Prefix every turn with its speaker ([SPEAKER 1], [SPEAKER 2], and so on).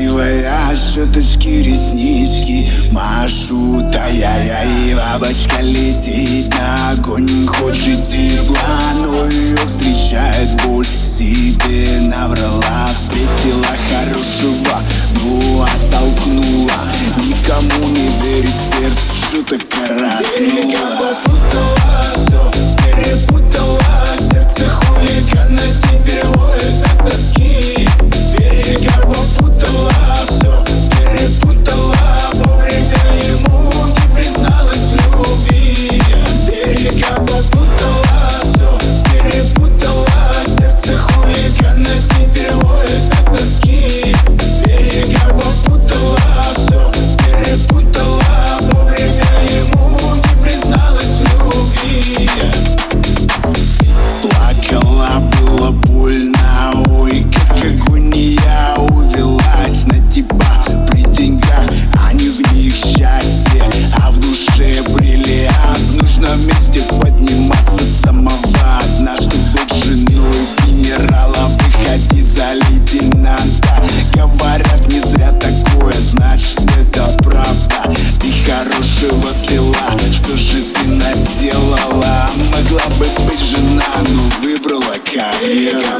[SPEAKER 1] красивая, щеточки, реснички. Машу, таяя и бабочка летит на огонь. Хочет тепла, но ее встречает боль. Себе наврала, встретила хорошего, ну оттолкнула. Никому не верит сердце, что-то каракнула Yeah.